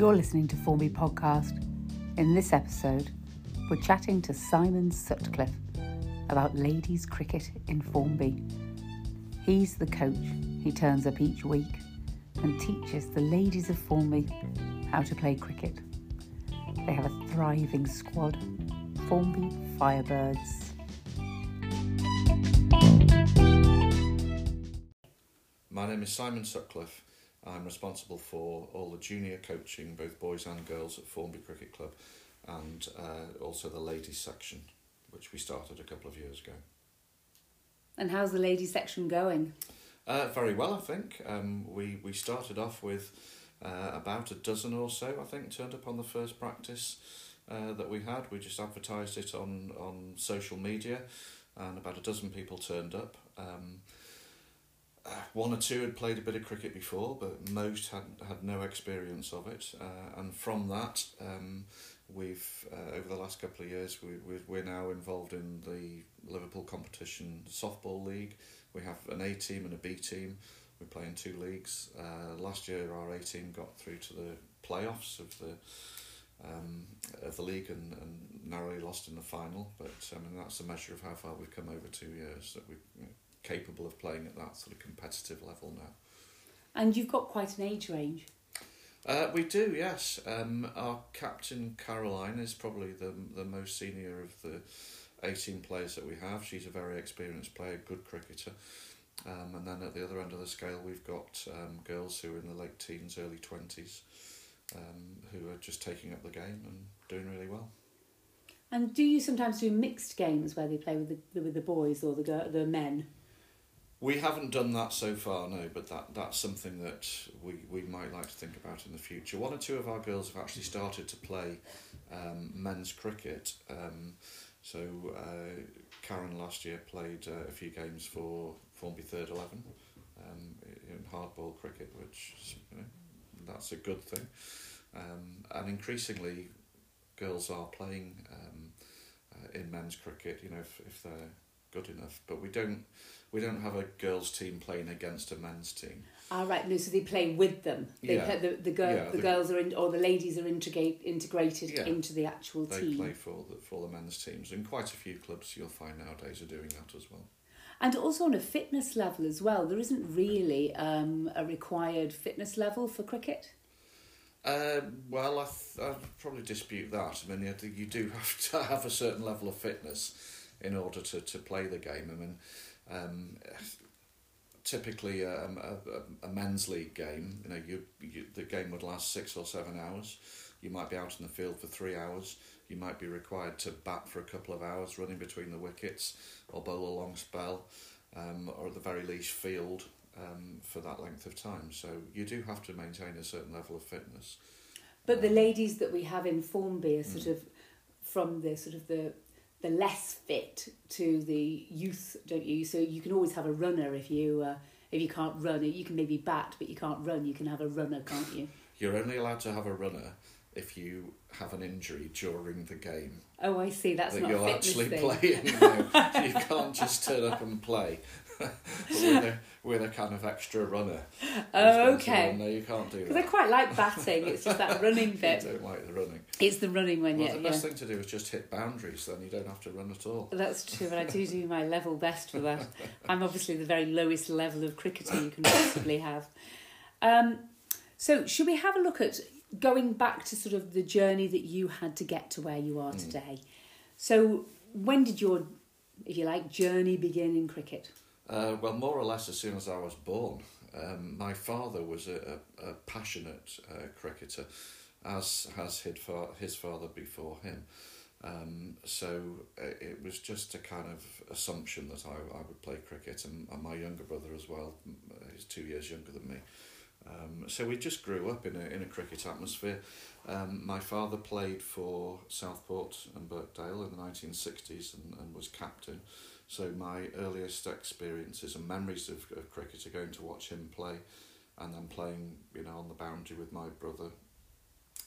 You're listening to Formby Podcast. In this episode, we're chatting to Simon Sutcliffe about ladies cricket in Formby. He's the coach. He turns up each week and teaches the ladies of Formby how to play cricket. They have a thriving squad, Formby Firebirds. My name is Simon Sutcliffe. I'm responsible for all the junior coaching, both boys and girls, at Formby Cricket Club, and uh, also the ladies section, which we started a couple of years ago. And how's the ladies section going? Uh, very well, I think. Um, we, we started off with uh, about a dozen or so, I think, turned up on the first practice uh, that we had. We just advertised it on, on social media, and about a dozen people turned up. Um, one or two had played a bit of cricket before, but most had had no experience of it. Uh, and from that, um, we've uh, over the last couple of years, we, we we're now involved in the Liverpool competition softball league. We have an A team and a B team. We play in two leagues. Uh, last year, our A team got through to the playoffs of the um, of the league and, and narrowly lost in the final. But I mean, that's a measure of how far we've come over two years. That we. You know, capable of playing at that sort of competitive level now. And you've got quite an age range. Uh, we do, yes. Um, our captain Caroline is probably the the most senior of the eighteen players that we have. She's a very experienced player, good cricketer. Um, and then at the other end of the scale, we've got um, girls who are in the late teens, early twenties, um, who are just taking up the game and doing really well. And do you sometimes do mixed games where they play with the with the boys or the the men? We haven't done that so far, no, but that, that's something that we, we might like to think about in the future. One or two of our girls have actually started to play um, men's cricket. Um, so uh, Karen last year played uh, a few games for Formby Third Eleven um, in hardball cricket, which you know, that's a good thing. Um, and increasingly, girls are playing um, uh, in men's cricket. You know, if, if they're good enough, but we don't we don't have a girls team playing against a men's team. Ah, right. No, so they play with them. They Yeah. play, the the, girl, Yeah, the, the- girls are in, or the ladies are integrate, integrated Yeah. into the actual They team. play for the for the men's teams, and quite a few clubs you'll find nowadays are doing that as well. And also on a fitness level as well. There isn't really um, a required fitness level for cricket. Uh, well, I th- I'd probably dispute that. I mean, you do have to have a certain level of fitness in order to, to play the game. I mean, um, typically um, a, a, a men's league game, you know, you, you the game would last six or seven hours. You might be out in the field for three hours. You might be required to bat for a couple of hours, running between the wickets, or bowl a long spell, um, or at the very least field um, for that length of time. So you do have to maintain a certain level of fitness. But the ladies that we have in Formby are sort Mm. of from the sort of the the less fit to the youth, don't you? So you can always have a runner if you uh, if you can't run. You can maybe bat, but you can't run. You can have a runner, can't you? You're only allowed to have a runner if you have an injury during the game Oh, I see. That's that not you'll a actually thing. play. You, know, you can't just turn up and play with, a, with a kind of extra runner. Oh, who's going to okay. No, you can't do that. Because I quite like batting. It's just that running You bit. don't like the running. It's the running one, Well, yeah. the yeah. best thing to do is just hit boundaries, then you don't have to run at all. That's true, but I do do my level best for that. I'm obviously the very lowest level of cricketer you can possibly have. Um, so, should we have a look at going back to sort of the journey that you had to get to where you are Mm. today? So, when did your, if you like, journey begin in cricket? Uh, well, more or less as soon as I was born. Um, my father was a, a, a passionate uh, cricketer, as has his, fa- his father before him. Um, so uh, it was just a kind of assumption that I, I would play cricket, and, and my younger brother as well. He's two years younger than me. Um, so we just grew up in a in a cricket atmosphere. Um, my father played for Southport and Birkdale in the nineteen sixties and, and was captain. So my earliest experiences and memories of, of cricket are going to watch him play, and then playing you know on the boundary with my brother.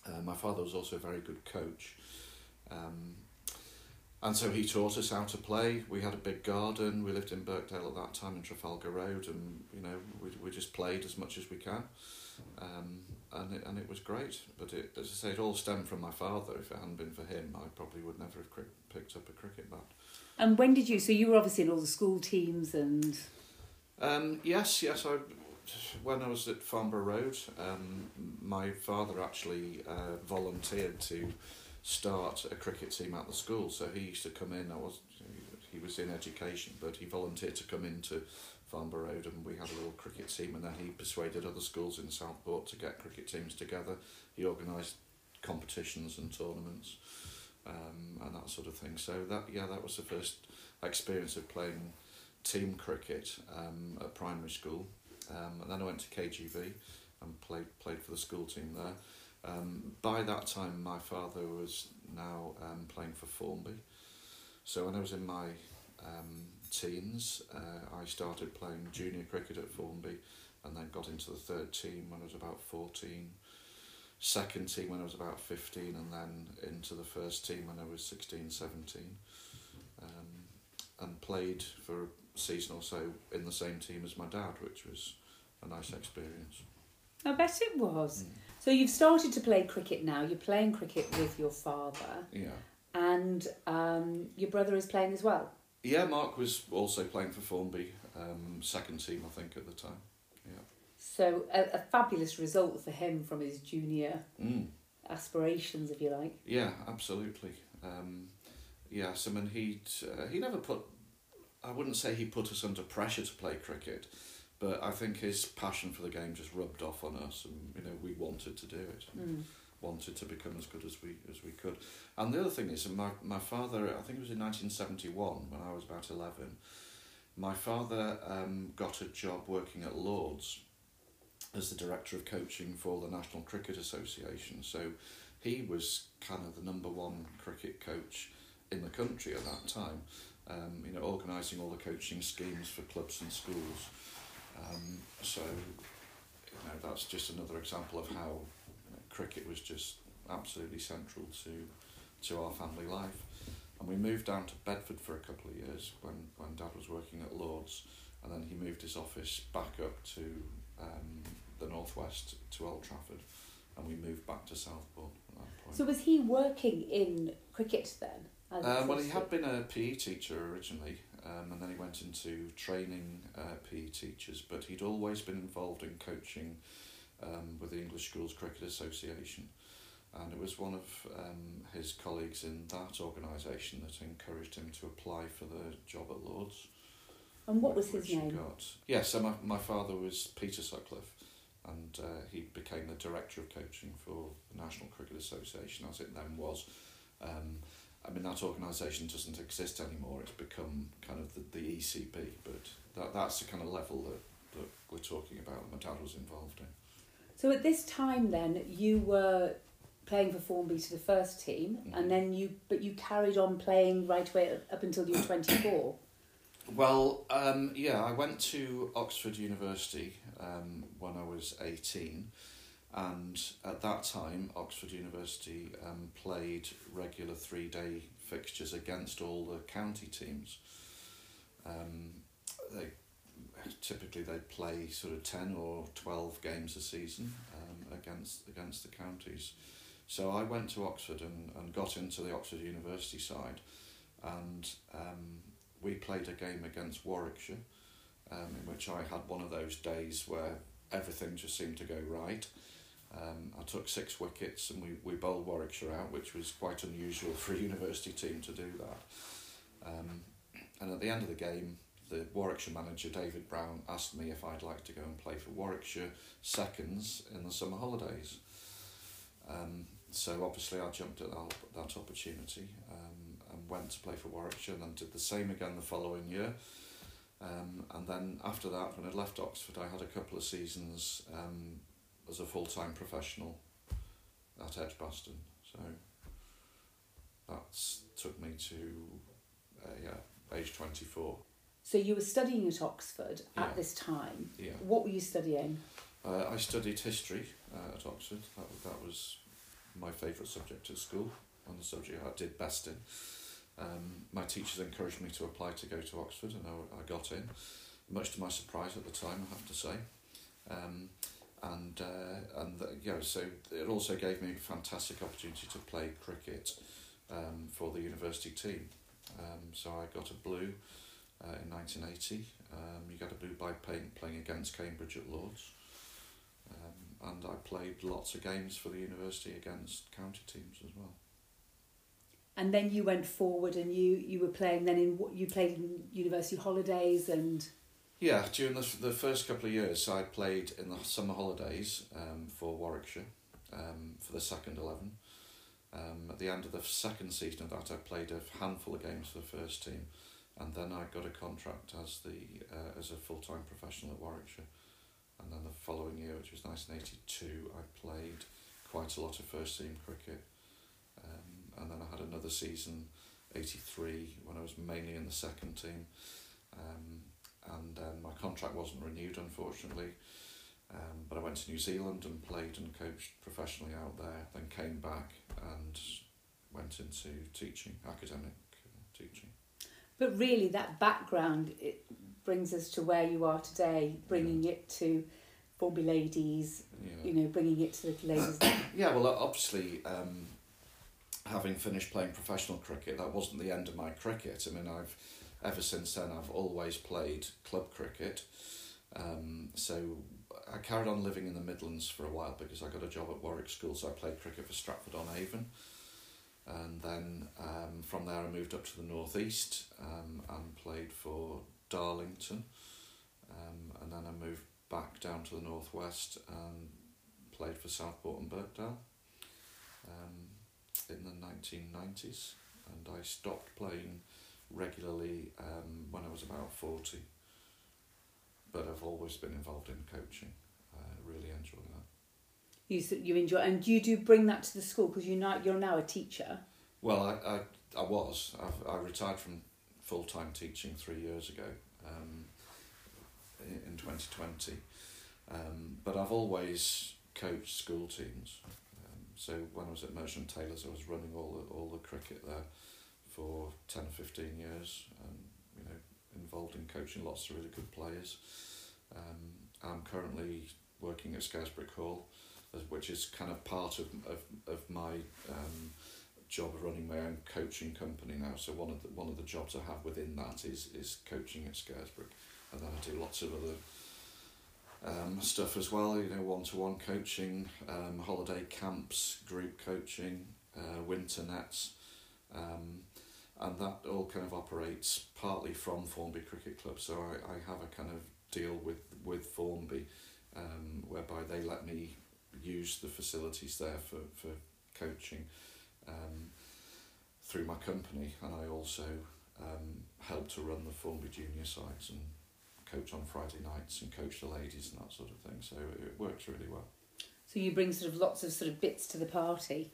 Uh, my father was also a very good coach. Um, and so he taught us how to play. We had a big garden. We lived in Birkdale at that time in Trafalgar Road, and you know we we just played as much as we can, um, and it, and it was great. But it, as I say, it all stemmed from my father. If it hadn't been for him, I probably would never have picked up a cricket bat. And when did you? So you were obviously in all the school teams and. Um, yes, yes. I when I was at Farnborough Road, um, my father actually uh, volunteered to start a cricket team at the school. So he used to come in. I was he was in education, but he volunteered to come into Farnborough Road, and we had a little cricket team. And then he persuaded other schools in Southport to get cricket teams together. He organised competitions and tournaments, um, and that sort of thing. So that yeah, that was the first experience of playing team cricket um, at primary school. Um, and then I went to KGV and played played for the school team there. Um, by that time, my father was now um, playing for Formby. So when I was in my um, teens, uh, I started playing junior cricket at Formby and then got into the third team when I was about 14, second team when I was about 15, and then into the first team when I was 16, 17. Um, and played for a season or so in the same team as my dad, which was a nice experience. I bet it was. Mm. So you've started to play cricket now. You're playing cricket with your father, Yeah. and um, your brother is playing as well. Yeah, Mark was also playing for Formby, um, second team, I think, at the time. So a, a fabulous result for him from his junior Mm. aspirations, if you like. Yeah, absolutely. Um, yes, I mean, he'd, uh, he never put, I wouldn't say he put us under pressure to play cricket, but I think his passion for the game just rubbed off on us, and, you know, we wanted to do it. Mm. wanted to become as good as we as we could. And the other thing is, my my father, I think it was in nineteen seventy one when I was about eleven. My father um, got a job working at Lords as the director of coaching for the National Cricket Association. So he was kind of the number one cricket coach in the country at that time. Um, you know, organising all the coaching schemes for clubs and schools. Um, so, you know, that's just another example of how cricket was just absolutely central to to our family life. And we moved down to Bedford for a couple of years when, when Dad was working at Lords, and then he moved his office back up to um, the northwest to Old Trafford, and we moved back to Southport at that point. So was he working in cricket then? Um, well, he had been a PE teacher originally, um, and then he went into training uh, PE teachers. But he'd always been involved in coaching um, with the English Schools Cricket Association, and it was one of um, his colleagues in that organisation that encouraged him to apply for the job at Lords. And what was his name? Got. Yeah, so my, my father was Peter Sutcliffe, and uh, he became the director of coaching for the National Cricket Association, as it then was. Um, I mean, that organisation doesn't exist anymore. It's become kind of the, the ECB, but that, that's the kind of level that, that we're talking about that my dad was involved in. So at this time, then you were playing for Formby to the first team, and then you but you carried on playing right away up until you were twenty four. Well, um, yeah, I went to Oxford University um, when I was 18, and at that time, Oxford University um, played regular three day fixtures against all the county teams. Um, they typically they'd play sort of 10 or 12 games a season um, against against the counties. So I went to Oxford and, and got into the Oxford University side, and um, we played a game against Warwickshire, um, in which I had one of those days where everything just seemed to go right. Um, I took six wickets and we, we bowled Warwickshire out, which was quite unusual for a university team to do that. Um, and at the end of the game, the Warwickshire manager, David Brown, asked me if I'd like to go and play for Warwickshire seconds in the summer holidays. Um, so obviously I jumped at that, that opportunity um, and went to play for Warwickshire and then did the same again the following year. Um, and then after that, when I left Oxford, I had a couple of seasons um, as a full-time professional at Edgbaston. So that took me to uh, yeah age 24. So you were studying at Oxford Yeah. at this time. Yeah. What were you studying? Uh, I studied history uh, at Oxford. That, was- that was my favourite subject at school and the subject I did best in. Um, my teachers encouraged me to apply to go to Oxford, and I, I got in, much to my surprise at the time, I have to say. Um, and uh, and the, you know, so it also gave me a fantastic opportunity to play cricket um, for the university team. Um, so I got a blue uh, in 1980. Um, you got a blue by playing, playing against Cambridge at Lords. Um, and I played lots of games for the university against county teams as well. And then you went forward, and you you were playing. Then in what you played in university holidays and. Yeah, during the, the first couple of years, I played in the summer holidays um, for Warwickshire um, for the second 11. Um, at the end of the second season of that, I played a handful of games for the first team, and then I got a contract as the uh, as a full time professional at Warwickshire. And then the following year, which was 1982, I played quite a lot of first team cricket. Um, and then I had another season, 83, when I was mainly in the second team. Um, and then my contract wasn't renewed, unfortunately. Um, but I went to New Zealand and played and coached professionally out there, then came back and went into teaching, academic uh, teaching. But really, that background it brings us to where you are today, bringing it to Formby ladies, Yeah. you know, bringing it to the ladies. Yeah, well, obviously, um, having finished playing professional cricket, that wasn't the end of my cricket. I mean, I've ever since then I've always played club cricket. Um, so I carried on living in the Midlands for a while because I got a job at Warwick School, so I played cricket for Stratford on Avon. And then um, from there I moved up to the northeast um, and played for Darlington. Um, and then I moved back down to the northwest and played for Southport and Birkdale um, in the 1990s. And I stopped playing regularly um, when I was about 40. But I've always been involved in coaching. I really enjoy that. you you enjoy, and you do bring that to the school because you now you're now a teacher. Well, I, I, I was. I've, I retired from full time teaching three years ago um, in, in 2020. Um, but I've always coached school teams. So when I was at Merchant Taylors, I was running all the, all the cricket there for 10 or 15 years and, you know, involved in coaching lots of really good players. Um, I'm currently working at Scarisbrick Hall, which is kind of part of, of, of my um, job of running my own coaching company now. So one of the one of the jobs I have within that is is coaching at Scarisbrick, and then I do lots of other um, stuff as well. You know, one to one coaching, um, holiday camps, group coaching, uh, winter nets, um, and that all kind of operates partly from Formby Cricket Club. So I, I have a kind of deal with with Formby, um, whereby they let me use the facilities there for for coaching um, through my company, and I also um, help to run the Formby junior sites and coach on Friday nights and coach the ladies and that sort of thing. So it works really well. So you bring sort of lots of sort of bits to the party.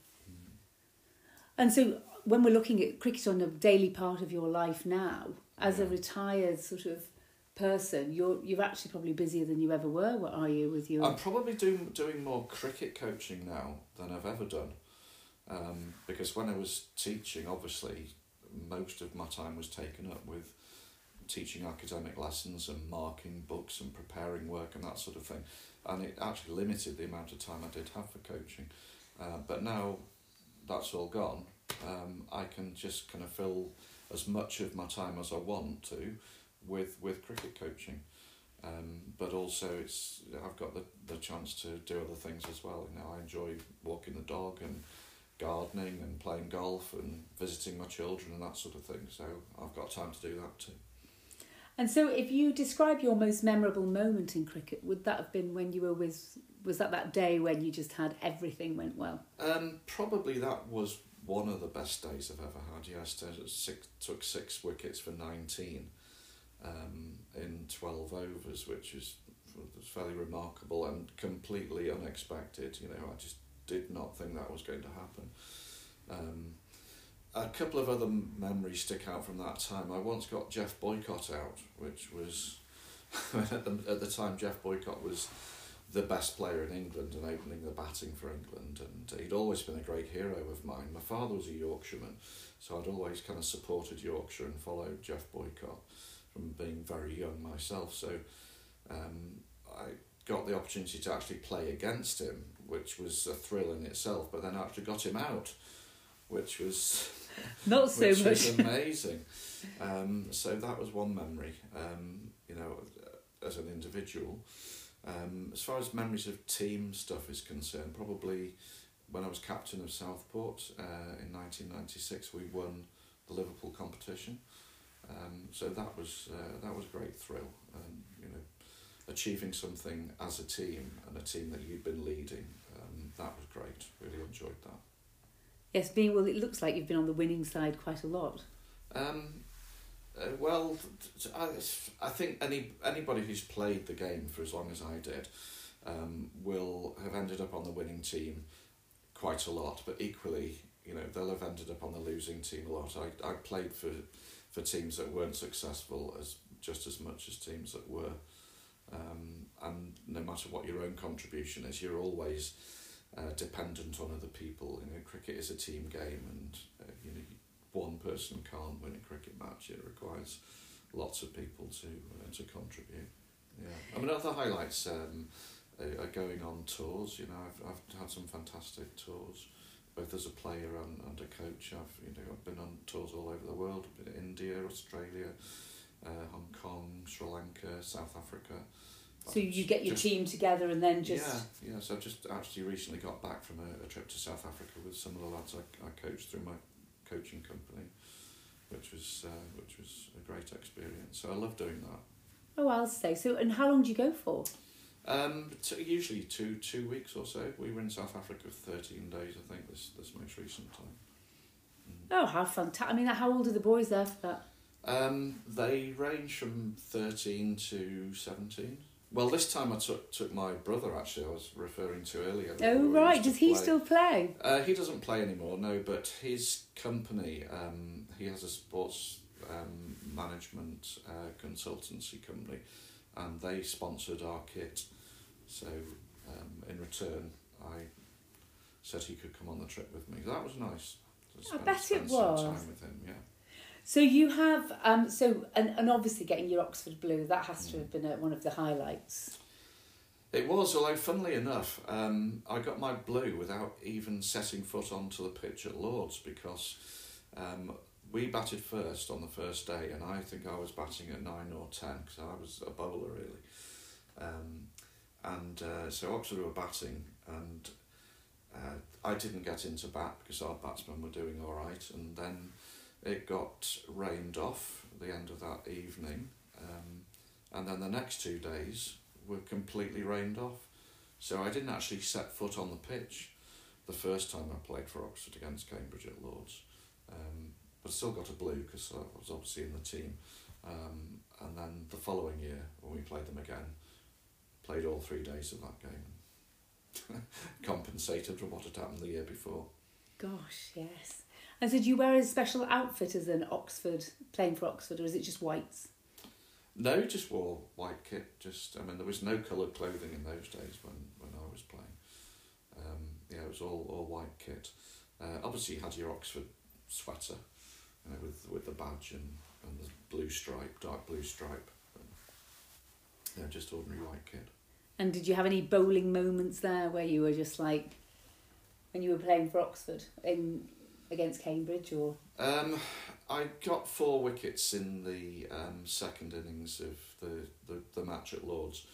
And so when we're looking at cricket on a daily part of your life now, as a retired sort of person, you're you're actually probably busier than you ever were. What are you with your? I'm probably doing doing more cricket coaching now than I've ever done, um, because when I was teaching, obviously, most of my time was taken up with teaching academic lessons and marking books and preparing work and that sort of thing, and it actually limited the amount of time I did have for coaching. Uh, but now that's all gone. Um, I can just kind of fill as much of my time as I want to with with cricket coaching. Um, but also it's I've got the, the chance to do other things as well. You know, I enjoy walking the dog and gardening and playing golf and visiting my children and that sort of thing. So I've got time to do that too. And so, if you describe your most memorable moment in cricket, would that have been when you were with? Was that that day when you just had everything went well? Um, probably that was one of the best days I've ever had. Yes, six, took six wickets for nineteen um, in twelve overs, which is fairly remarkable and completely unexpected. You know, I just did not think that was going to happen. Um, a couple of other memories stick out from that time. I once got Geoff Boycott out, which was at, the, at the time Geoff Boycott was the best player in England and opening the batting for England. And he'd always been a great hero of mine. My father was a Yorkshireman, so I'd always kind of supported Yorkshire and followed Geoff Boycott from being very young myself. So um, I got the opportunity to actually play against him, which was a thrill in itself. But then I actually got him out, which was not so which much was amazing. Um, so that was one memory. Um, you know, as an individual. Um, as far as memories of team stuff is concerned, probably when I was captain of Southport uh, in 1996, we won the Liverpool competition. Um, so that was uh, that was a great thrill, um, you know, achieving something as a team and a team that you'd been leading. Um, that was great. Really enjoyed that. Yes, being well, it looks like you've been on the winning side quite a lot. Um, uh, well, I, I think any anybody who's played the game for as long as I did um, will have ended up on the winning team quite a lot, but equally, you know, they'll have ended up on the losing team a lot. I, I played for for teams that weren't successful as just as much as teams that were. Um, and no matter what your own contribution is, you're always uh, dependent on other people. You know, cricket is a team game, and uh, you know one person can't win a cricket match. It requires lots of people to uh, to contribute. Yeah, I mean other highlights um, are, going on tours. You know, I've I've had some fantastic tours, both as a player and, and a coach. I've you know I've been on tours all over the world. I've been in India, Australia, uh, Hong Kong, Sri Lanka, South Africa. So you get your Just- team together and then just Yeah, yeah. So I've just actually recently got back from a, a trip to South Africa with some of the lads I, I coached through my coaching company, which was uh, which was a great experience. So I love doing that. oh, I'll say so. And how long do you go for? Um, t- usually two two weeks or so. We were in South Africa for thirteen days, I think. This this most recent time. Oh, how fantastic! I mean, how old are the boys there for that? Um, they range from thirteen to seventeen. Well, this time I took took my brother. Actually, I was referring to earlier. Oh, right. Does he play. still play? Uh, he doesn't play anymore, no, but his company, um, he has a sports um, management uh, consultancy company, and they sponsored our kit. So, um, in return, I said he could come on the trip with me. That was nice. I bet it was. time with him, yeah. So you have um so and, and obviously getting your Oxford blue that has to have been a, one of the highlights. It was, although funnily enough, um, I got my blue without even setting foot onto the pitch at Lords because um, we batted first on the first day, and I think I was batting at nine or ten because I was a bowler really. Um, and uh, so Oxford were batting, and uh, I didn't get into bat because our batsmen were doing all right, and then it got rained off the end of that evening, um, and then the next two days were completely rained off. So I didn't actually set foot on the pitch the first time I played for Oxford against Cambridge at Lords. Um, but still got a blue because I was obviously in the team. Um, and then the following year, when we played them again, played all three days of that game. Compensated for what had happened the year before. Gosh, yes. And so do you wear a special outfit as an Oxford playing for Oxford, or is it just whites? No, just wore white kit. Just I mean, there was no coloured clothing in those days when, when I was playing. Um, yeah, it was all all white kit. Uh, obviously, you had your Oxford sweater, you know, with with the badge and, and the blue stripe, dark blue stripe. Yeah, just ordinary white kit. And did you have any bowling moments there where you were just like when you were playing for Oxford in against Cambridge or Um, I got four wickets in the um, second innings of the, the, the match at Lords,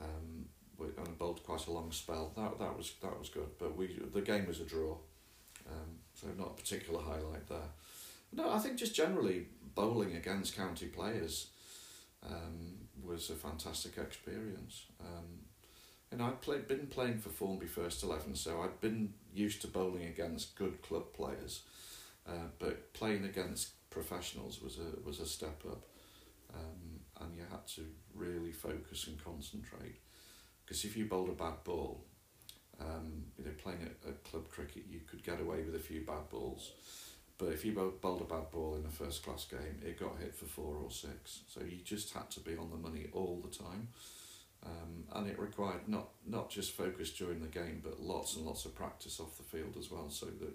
um, and I bowled quite a long spell. That that was that was good, but we the game was a draw, um, so not a particular highlight there. No, I think just generally bowling against county players um, was a fantastic experience. Um, know, I'd played, been playing for Formby First Eleven, so I'd been used to bowling against good club players. Uh, but playing against professionals was a was a step up, um, and you had to really focus and concentrate. Because if you bowled a bad ball, um, you know, playing at, at club cricket, you could get away with a few bad balls. But if you bowled a bad ball in a first class game, it got hit for four or six. So you just had to be on the money all the time. Um, and it required not not just focus during the game, but lots and lots of practice off the field as well, so that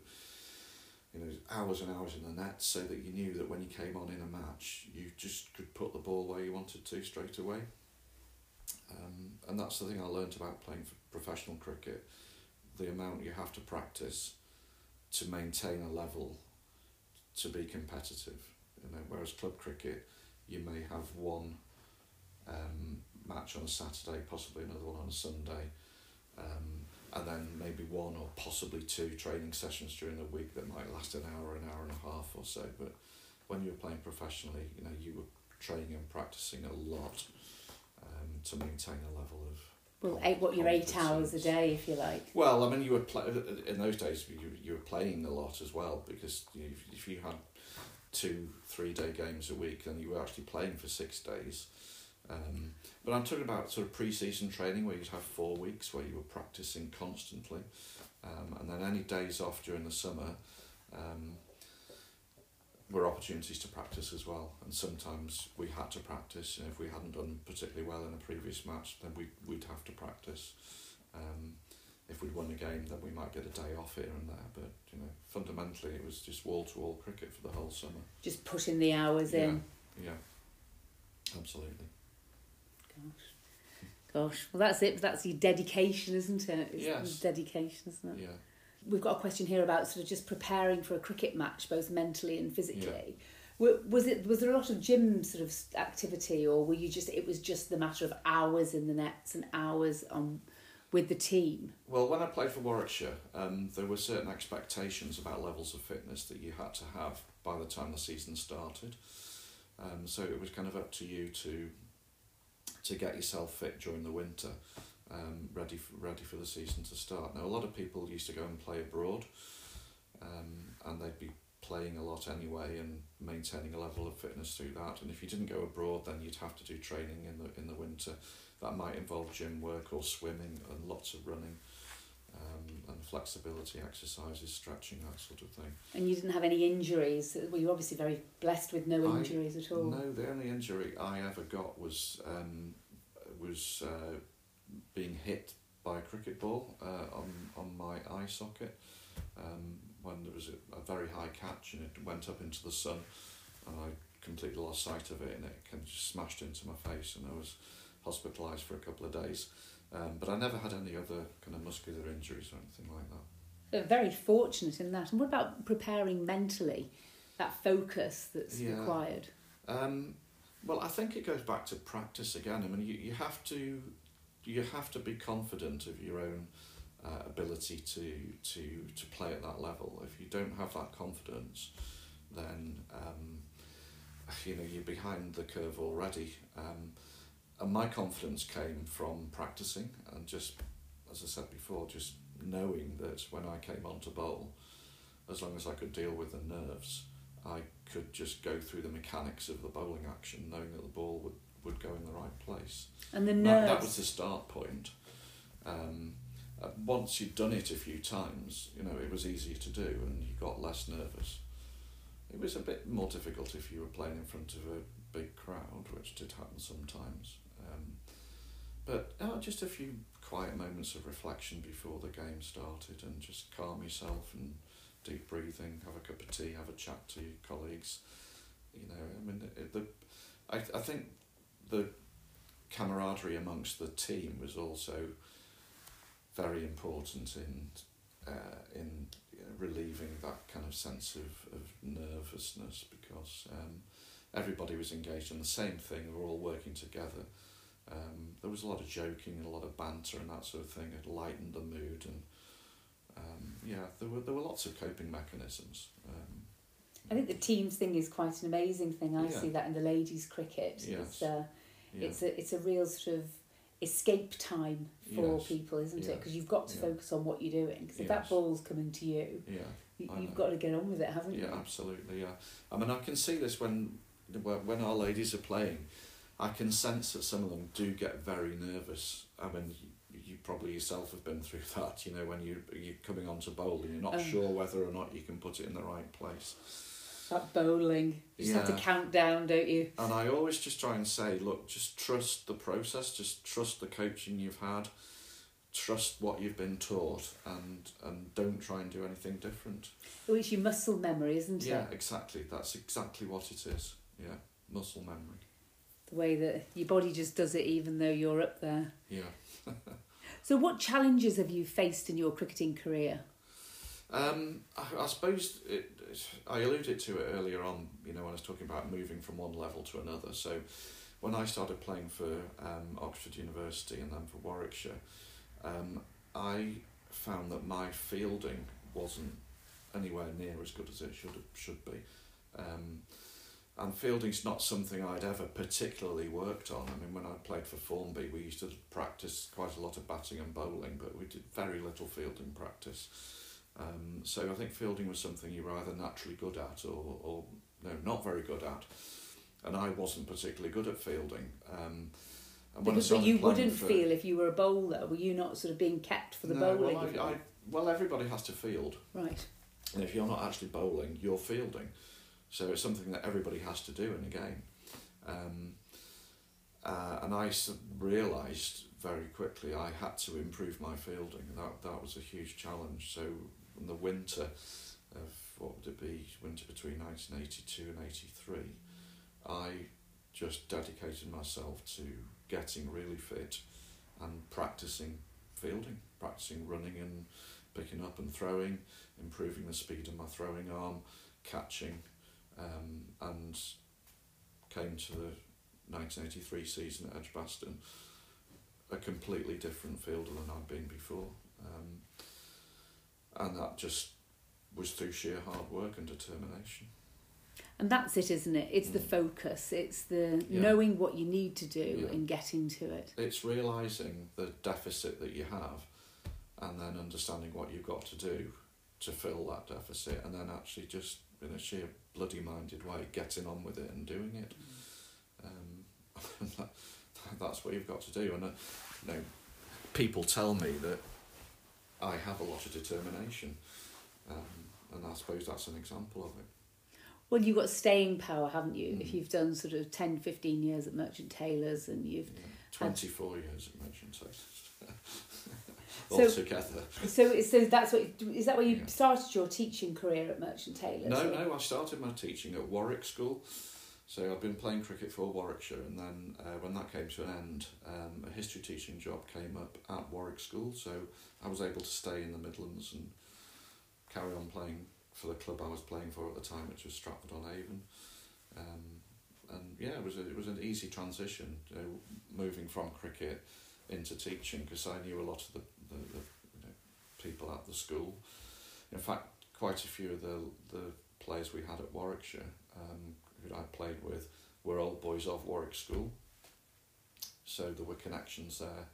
you know hours and hours in the net, so that you knew that when you came on in a match, you just could put the ball where you wanted to straight away. Um, and that's the thing I learned about playing professional cricket, the amount you have to practice to maintain a level to be competitive. You know, whereas club cricket, you may have one um, match on a Saturday, possibly another one on a Sunday, um, and then maybe one or possibly two training sessions during the week that might last an hour, an hour and a half or so. But when you were playing professionally, you know, you were training and practicing a lot um, to maintain a level of Well, eight, what your eight hours a day, if you like. Well, I mean, you were play- in those days. You you were playing a lot as well because if, if you had two three day games a week, then you were actually playing for six days. Um, but I'm talking about sort of pre-season training where you'd have four weeks where you were practicing constantly, um, and then any days off during the summer um, were opportunities to practice as well. And sometimes we had to practice. You know, if we hadn't done particularly well in a previous match, then we we'd have to practice. Um, if we'd won a game, then we might get a day off here and there. But you know, fundamentally, it was just wall to wall cricket for the whole summer. Just putting the hours in. Yeah, absolutely. Gosh. Gosh. Well, that's it. That's your dedication, isn't it? It's Yes. dedication, isn't it? Yeah. We've got a question here about sort of just preparing for a cricket match, both mentally and physically. Wa- Was it was there a lot of gym sort of activity, or were you just it was just the matter of hours in the nets and hours on with the team? Well, when I played for Warwickshire, um, there were certain expectations about levels of fitness that you had to have by the time the season started. Um, so it was kind of up to you to to get yourself fit during the winter, um, ready for, ready for the season to start. Now, a lot of people used to go and play abroad, um, and they'd be playing a lot anyway and maintaining a level of fitness through that. And if you didn't go abroad, then you'd have to do training in the in the winter. That might involve gym work or swimming and lots of running, and flexibility exercises, stretching, that sort of thing. And you didn't have any injuries. Well, you're obviously very blessed with no I- injuries at all. No, the only injury I ever got was um, was uh, being hit by a cricket ball uh, on on my eye socket um, when there was a, a very high catch and it went up into the sun and I completely lost sight of it and it kind of just smashed into my face and I was hospitalised for a couple of days. Um, but I never had any other kind of muscular injuries or anything like that. They're very fortunate in that. And what about preparing mentally? That focus that's Yeah. required. Um, well, I think it goes back to practice again. I mean, you, you have to you have to be confident of your own uh, ability to to to play at that level. If you don't have that confidence, then um, you know you're behind the curve already. Um, and my confidence came from practicing and just, as I said before, just knowing that when I came on to bowl, as long as I could deal with the nerves, I could just go through the mechanics of the bowling action, knowing that the ball would, would go in the right place. And the That, nerves. that was the start point. Um, uh, once you'd done it a few times, you know, it was easier to do and you got less nervous. It was a bit more difficult if you were playing in front of a big crowd, which did happen sometimes. But uh, just a few quiet moments of reflection before the game started and just calm yourself and deep breathing, have a cup of tea, have a chat to your colleagues. You know, I mean, the, I, I think the camaraderie amongst the team was also very important in uh, in you know, relieving that kind of sense of, of nervousness because um, everybody was engaged in the same thing. We were all working together. Um, there was a lot of joking and a lot of banter and that sort of thing. It lightened the mood and um, yeah, there were there were lots of coping mechanisms. Um, I think the teams thing is quite an amazing thing. I Yeah. see that in the ladies' cricket. Yes. It's, uh, yeah. it's a it's a real sort of escape time for Yes. people, isn't it? Because you've got to Yeah. focus on what you're doing. Because if that ball's coming to you, yeah. you you've got to get on with it, haven't you? Yeah, absolutely. Yeah, I mean, I can see this when when our ladies are playing. I can sense that some of them do get very nervous. I mean, you, you probably yourself have been through that. You know, when you you're coming on to bowl and you're not Um. sure whether or not you can put it in the right place. That bowling. You just have to count down, don't you? And I always just try and say, look, just trust the process, just trust the coaching you've had, trust what you've been taught, and and don't try and do anything different. Oh, it's your muscle memory, isn't it? Yeah, exactly. That's exactly what it is. Yeah, muscle memory. The way that your body just does it, even though you're up there. Yeah. So, what challenges have you faced in your cricketing career? Um, I, I suppose it, I alluded to it earlier on. You know, when I was talking about moving from one level to another. So, when I started playing for um, Oxford University and then for Warwickshire, um, I found that my fielding wasn't anywhere near as good as it should should be. Um, and fielding's not something I'd ever particularly worked on. I mean, when I played for Formby, we used to practice quite a lot of batting and bowling, but we did very little fielding practice. Um, so I think fielding was something you were either naturally good at or, or no, not very good at. And I wasn't particularly good at fielding. Um, and when I Because but you wouldn't for- feel if you were a bowler. Were you not sort of being kept for the No, bowling? Well, I, I, well, everybody has to field. Right. And if you're not actually bowling, you're fielding. So it's something that everybody has to do in a game. Um, uh, and I realised very quickly I had to improve my fielding. That, that was a huge challenge. So in the winter of, what would it be, winter between 1982 and 83, I just dedicated myself to getting really fit and practicing fielding, practicing running and picking up and throwing, improving the speed of my throwing arm, catching, um, and came to the 1983 season at Edgbaston a completely different fielder than I'd been before. Um, and that just was through sheer hard work and determination. And that's it, isn't it? It's the Mm. focus. It's the Yeah. knowing what you need to do Yeah. and getting to it. It's realising the deficit that you have and then understanding what you've got to do to fill that deficit and then actually just in a sheer bloody minded way getting on with it and doing it. Um, that, that's what you've got to do. And uh, you know, people tell me that I have a lot of determination, um, and I suppose that's an example of it. Well, you've got staying power, haven't you? Mm. If you've done sort of 10, 15 years at Merchant Taylors and you've. Yeah. Twenty four years at Merchant Taylors. So- Altogether. So, so that's what. Is that where you Yeah. started your teaching career at Merchant Taylors? No, no, I started my teaching at Warwick School. So I've been playing cricket for Warwickshire, and then uh, when that came to an end, um, a history teaching job came up at Warwick School. So I was able to stay in the Midlands and carry on playing for the club I was playing for at the time, which was Stratford on Avon. Um, and yeah, it was a, it was an easy transition, you know, moving from cricket into teaching because I knew a lot of the, the, the you know, people at the school. In fact, quite a few of the the players we had at Warwickshire, um, who I played with, were old boys of Warwick School. So there were connections there.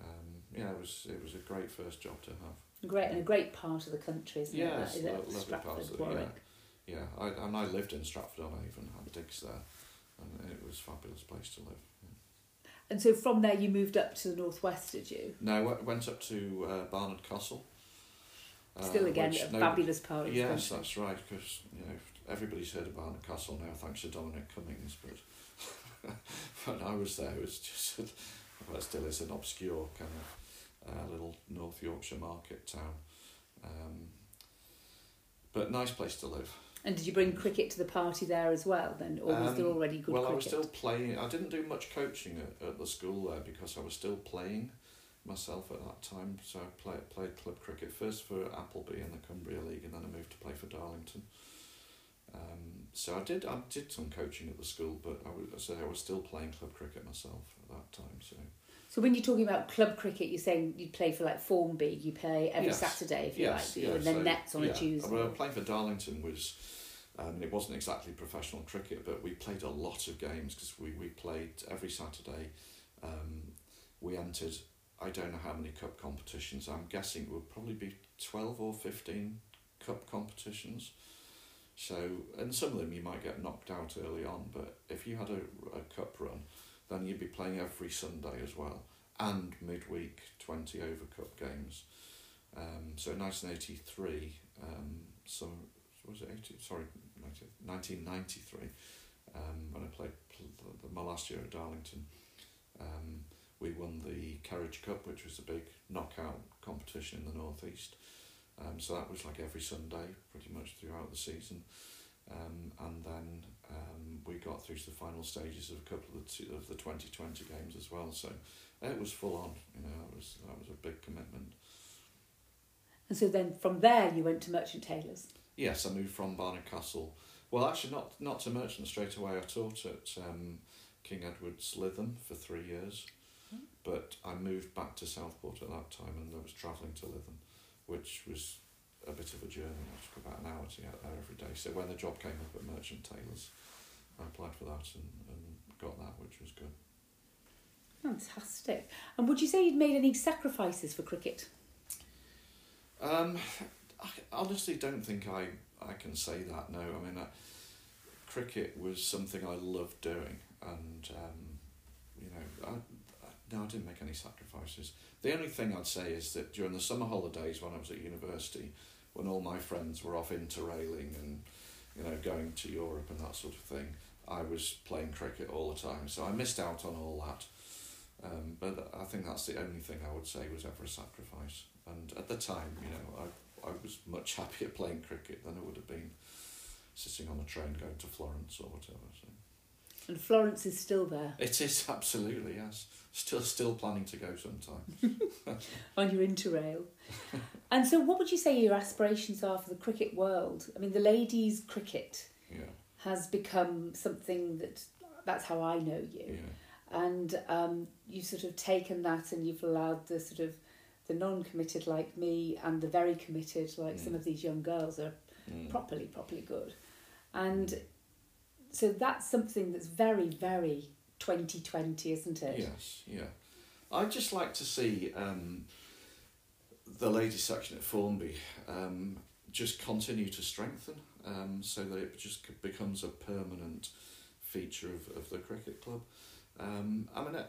Um, yeah, it was it was a great first job to have. Great and a great part of the country, isn't Yeah, it? it's That is lo- lovely Stratford, parts of Warwick. Yeah, I, and I lived in Stratford on Avon, had digs there, and it was a fabulous place to live. And so from there you moved up to the northwest, did you? No, I went up to uh, Barnard Castle. uh, Still again which a nobody- fabulous part of Yes, that's right. Because you know everybody's heard of Barnard Castle now, thanks to Dominic Cummings. But when I was there, it was just well, it still is an obscure kind of uh, little North Yorkshire market town. Um, but nice place to live. And did you bring cricket to the party there as well then, or was there Um, already good well, cricket? I was still playing. I didn't do much coaching at, at the school there because I was still playing myself at that time. So I played played club cricket first for Appleby in the Cumbria League, and then I moved to play for Darlington. Um, so I did I did some coaching at the school, but I was I was still playing club cricket myself at that time. So So when you're talking about club cricket, you're saying you play for like Formby, you play every Yes. Saturday if you yes, like, yeah, and then so, nets on yeah. a Tuesday. Well, playing for Darlington was. Um, it wasn't exactly professional cricket, but we played a lot of games because we, we played every Saturday. Um, we entered, I don't know how many cup competitions. I'm guessing it would probably be 12 or 15 cup competitions. So, and some of them you might get knocked out early on, but if you had a, a cup run, then you'd be playing every Sunday as well, and midweek 20 over cup games. Um, so in 1983, um, some was it 80, sorry 1993, um, when I played pl- my last year at Darlington. Um, we won the Kerridge Cup, which was a big knockout competition in the northeast. Um, so that was like every Sunday, pretty much throughout the season. Um, and then um, we got through to the final stages of a couple of the, two, of the 2020 games as well. So it was full on, you know, it was, that was a big commitment. And so then from there you went to Merchant Taylors. Yes, I moved from Barnard Castle. Well, actually, not not to Merchant straight away. I taught at um, King Edward's Lytham for three years, mm. but I moved back to Southport at that time, and I was travelling to Lytham, which was a bit of a journey. I took about an hour to get there every day. So when the job came up at Merchant Taylors, I applied for that and, and got that, which was good. Fantastic. And would you say you'd made any sacrifices for cricket? Um, I honestly don't think I, I can say that. No, I mean, uh, cricket was something I loved doing, and um, you know, I, I, no, I didn't make any sacrifices. The only thing I'd say is that during the summer holidays when I was at university, when all my friends were off interrailing and you know going to Europe and that sort of thing, I was playing cricket all the time. So I missed out on all that. Um, but I think that's the only thing I would say was ever a sacrifice. And at the time, you know, I, I was much happier playing cricket than I would have been sitting on a train going to Florence or whatever. So. And Florence is still there. It is absolutely yes. Still, still planning to go sometime. on your interrail. and so, what would you say your aspirations are for the cricket world? I mean, the ladies' cricket yeah. has become something that that's how I know you. Yeah. And um, you've sort of taken that and you've allowed the sort of the non-committed like me and the very committed like mm. some of these young girls are mm. properly properly good and mm. So that's something that's very very 2020 isn't it yes yeah i'd just like to see um, the ladies section at formby um, just continue to strengthen um, so that it just becomes a permanent feature of, of the cricket club um, I mean, uh,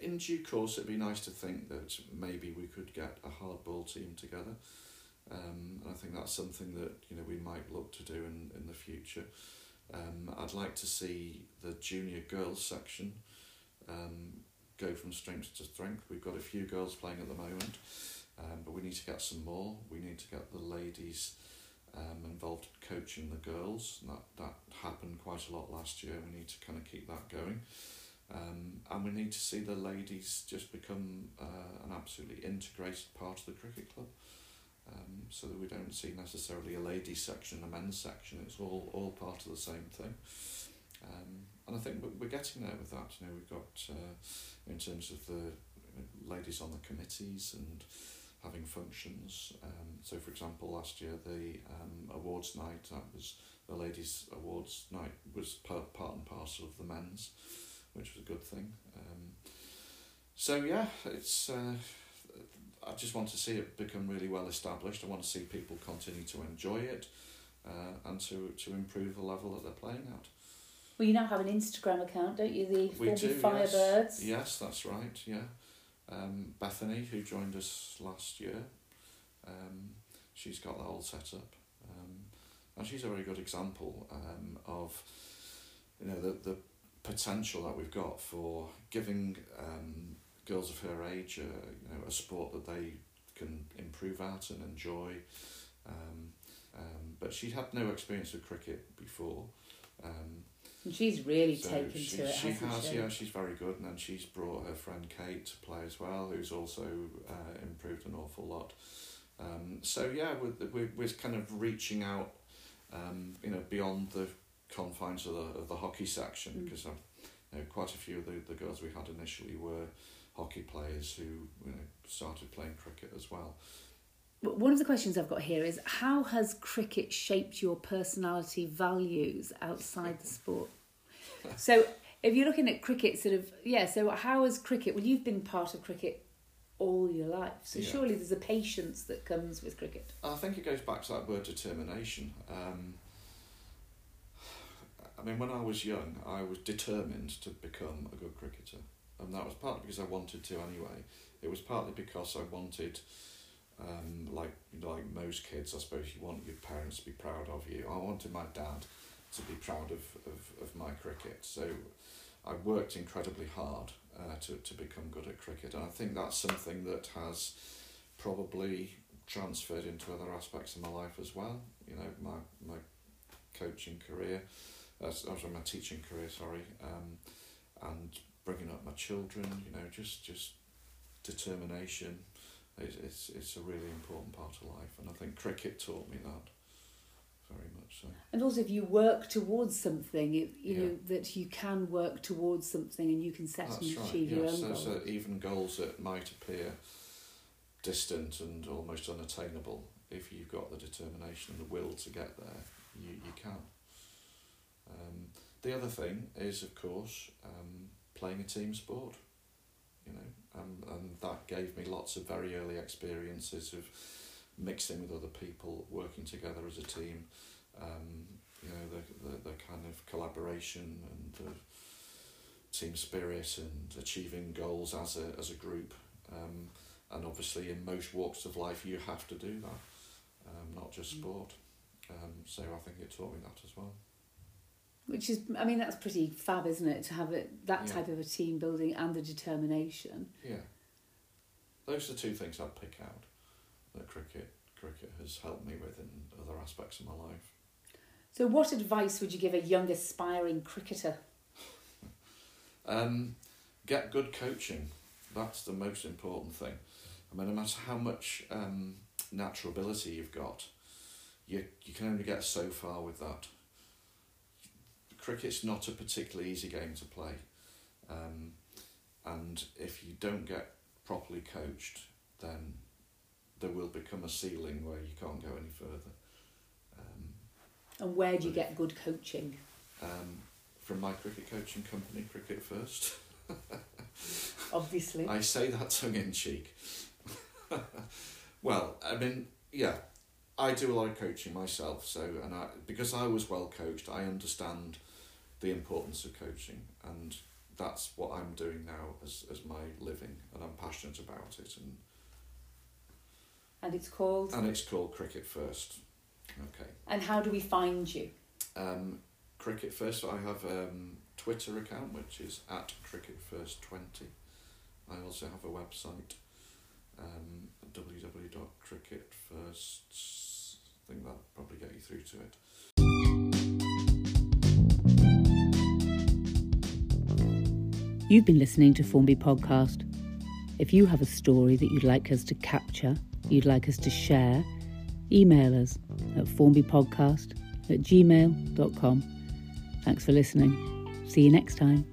in due course, it'd be nice to think that maybe we could get a hardball team together. Um, and I think that's something that you know we might look to do in, in the future. Um, I'd like to see the junior girls section um, go from strength to strength. We've got a few girls playing at the moment, um, but we need to get some more. We need to get the ladies um, involved in coaching the girls. That, that happened quite a lot last year. We need to kind of keep that going. Um, and we need to see the ladies just become uh, an absolutely integrated part of the cricket club. Um, so that we don't see necessarily a ladies section, a men's section. It's all all part of the same thing. Um, and I think we're getting there with that. You know, we've got uh, in terms of the ladies on the committees and having functions. Um, so, for example, last year the um, awards night that was the ladies' awards night was part part and parcel of the men's which was a good thing. Um, so yeah, it's. Uh, I just want to see it become really well established. I want to see people continue to enjoy it, uh, and to to improve the level that they're playing at. Well, you now have an Instagram account, don't you? The we do, Firebirds. Yes. yes, that's right. Yeah, um, Bethany, who joined us last year, um, she's got that all set up, um, and she's a very good example um, of, you know, the the potential that we've got for giving um, girls of her age, uh, you know, a sport that they can improve at and enjoy. Um, um, but she had no experience of cricket before. Um, and she's really so taken she, to it. She has, she? yeah. She's very good, and then she's brought her friend Kate to play as well, who's also uh, improved an awful lot. Um, so yeah, we're, we're we're kind of reaching out, um, you know, beyond the confines of the of the hockey section mm. because um, you know, quite a few of the, the girls we had initially were hockey players who you know started playing cricket as well. One of the questions I've got here is how has cricket shaped your personality values outside the sport? so if you're looking at cricket sort of yeah, so how has cricket well you've been part of cricket all your life. So yeah. surely there's a patience that comes with cricket. I think it goes back to that word determination. Um, I mean, when I was young, I was determined to become a good cricketer, and that was partly because I wanted to anyway. It was partly because I wanted Um, like like most kids, I suppose you want your parents to be proud of you. I wanted my dad to be proud of, of, of my cricket. So I worked incredibly hard uh, to, to become good at cricket. And I think that's something that has probably transferred into other aspects of my life as well. You know, my, my coaching career, uh, sorry, my teaching career, sorry, um, and bringing up my children, you know, just, just determination. It's, it's, it's a really important part of life. And I think cricket taught me that very much so. And also, if you work towards something, it, you yeah. know that you can work towards something and you can set That's and right. achieve your own so, goals. So even goals that might appear distant and almost unattainable, if you've got the determination and the will to get there, you, you can. Um, the other thing is, of course, um, playing a team sport. You know, um, and that gave me lots of very early experiences of mixing with other people, working together as a team, um, you know, the, the, the kind of collaboration and the team spirit and achieving goals as a, as a group. Um, and obviously, in most walks of life, you have to do that, um, not just mm. sport. Um, so I think it taught me that as well. Which is, I mean, that's pretty fab, isn't it? To have it that yeah. type of a team building and the determination. Yeah. Those are the two things I'd pick out that cricket cricket has helped me with in other aspects of my life. So, what advice would you give a young aspiring cricketer? um, get good coaching. That's the most important thing. I mean, no matter how much um, natural ability you've got, you you can only get so far with that. Cricket's not a particularly easy game to play, um, and if you don't get properly coached, then there will become a ceiling where you can't go any further. Um, and where do you get good coaching? Um, from my cricket coaching company, Cricket First. Obviously. I say that tongue in cheek. well, I mean, yeah, I do a lot of coaching myself, so and I because I was well coached, I understand the importance of coaching, and that's what I'm doing now as as my living, and I'm passionate about it, and and it's called? And it's called Cricket First. Okay. And how do we find you? Um, Cricket First, I have a um, Twitter account which is at Cricket First 20. I also have a website, um, www.cricketfirst. I think that'll probably get you through to it. You've been listening to Formby Podcast. If you have a story that you'd like us to capture, you'd like us to share, email us at formbypodcast at gmail.com. Thanks for listening. See you next time.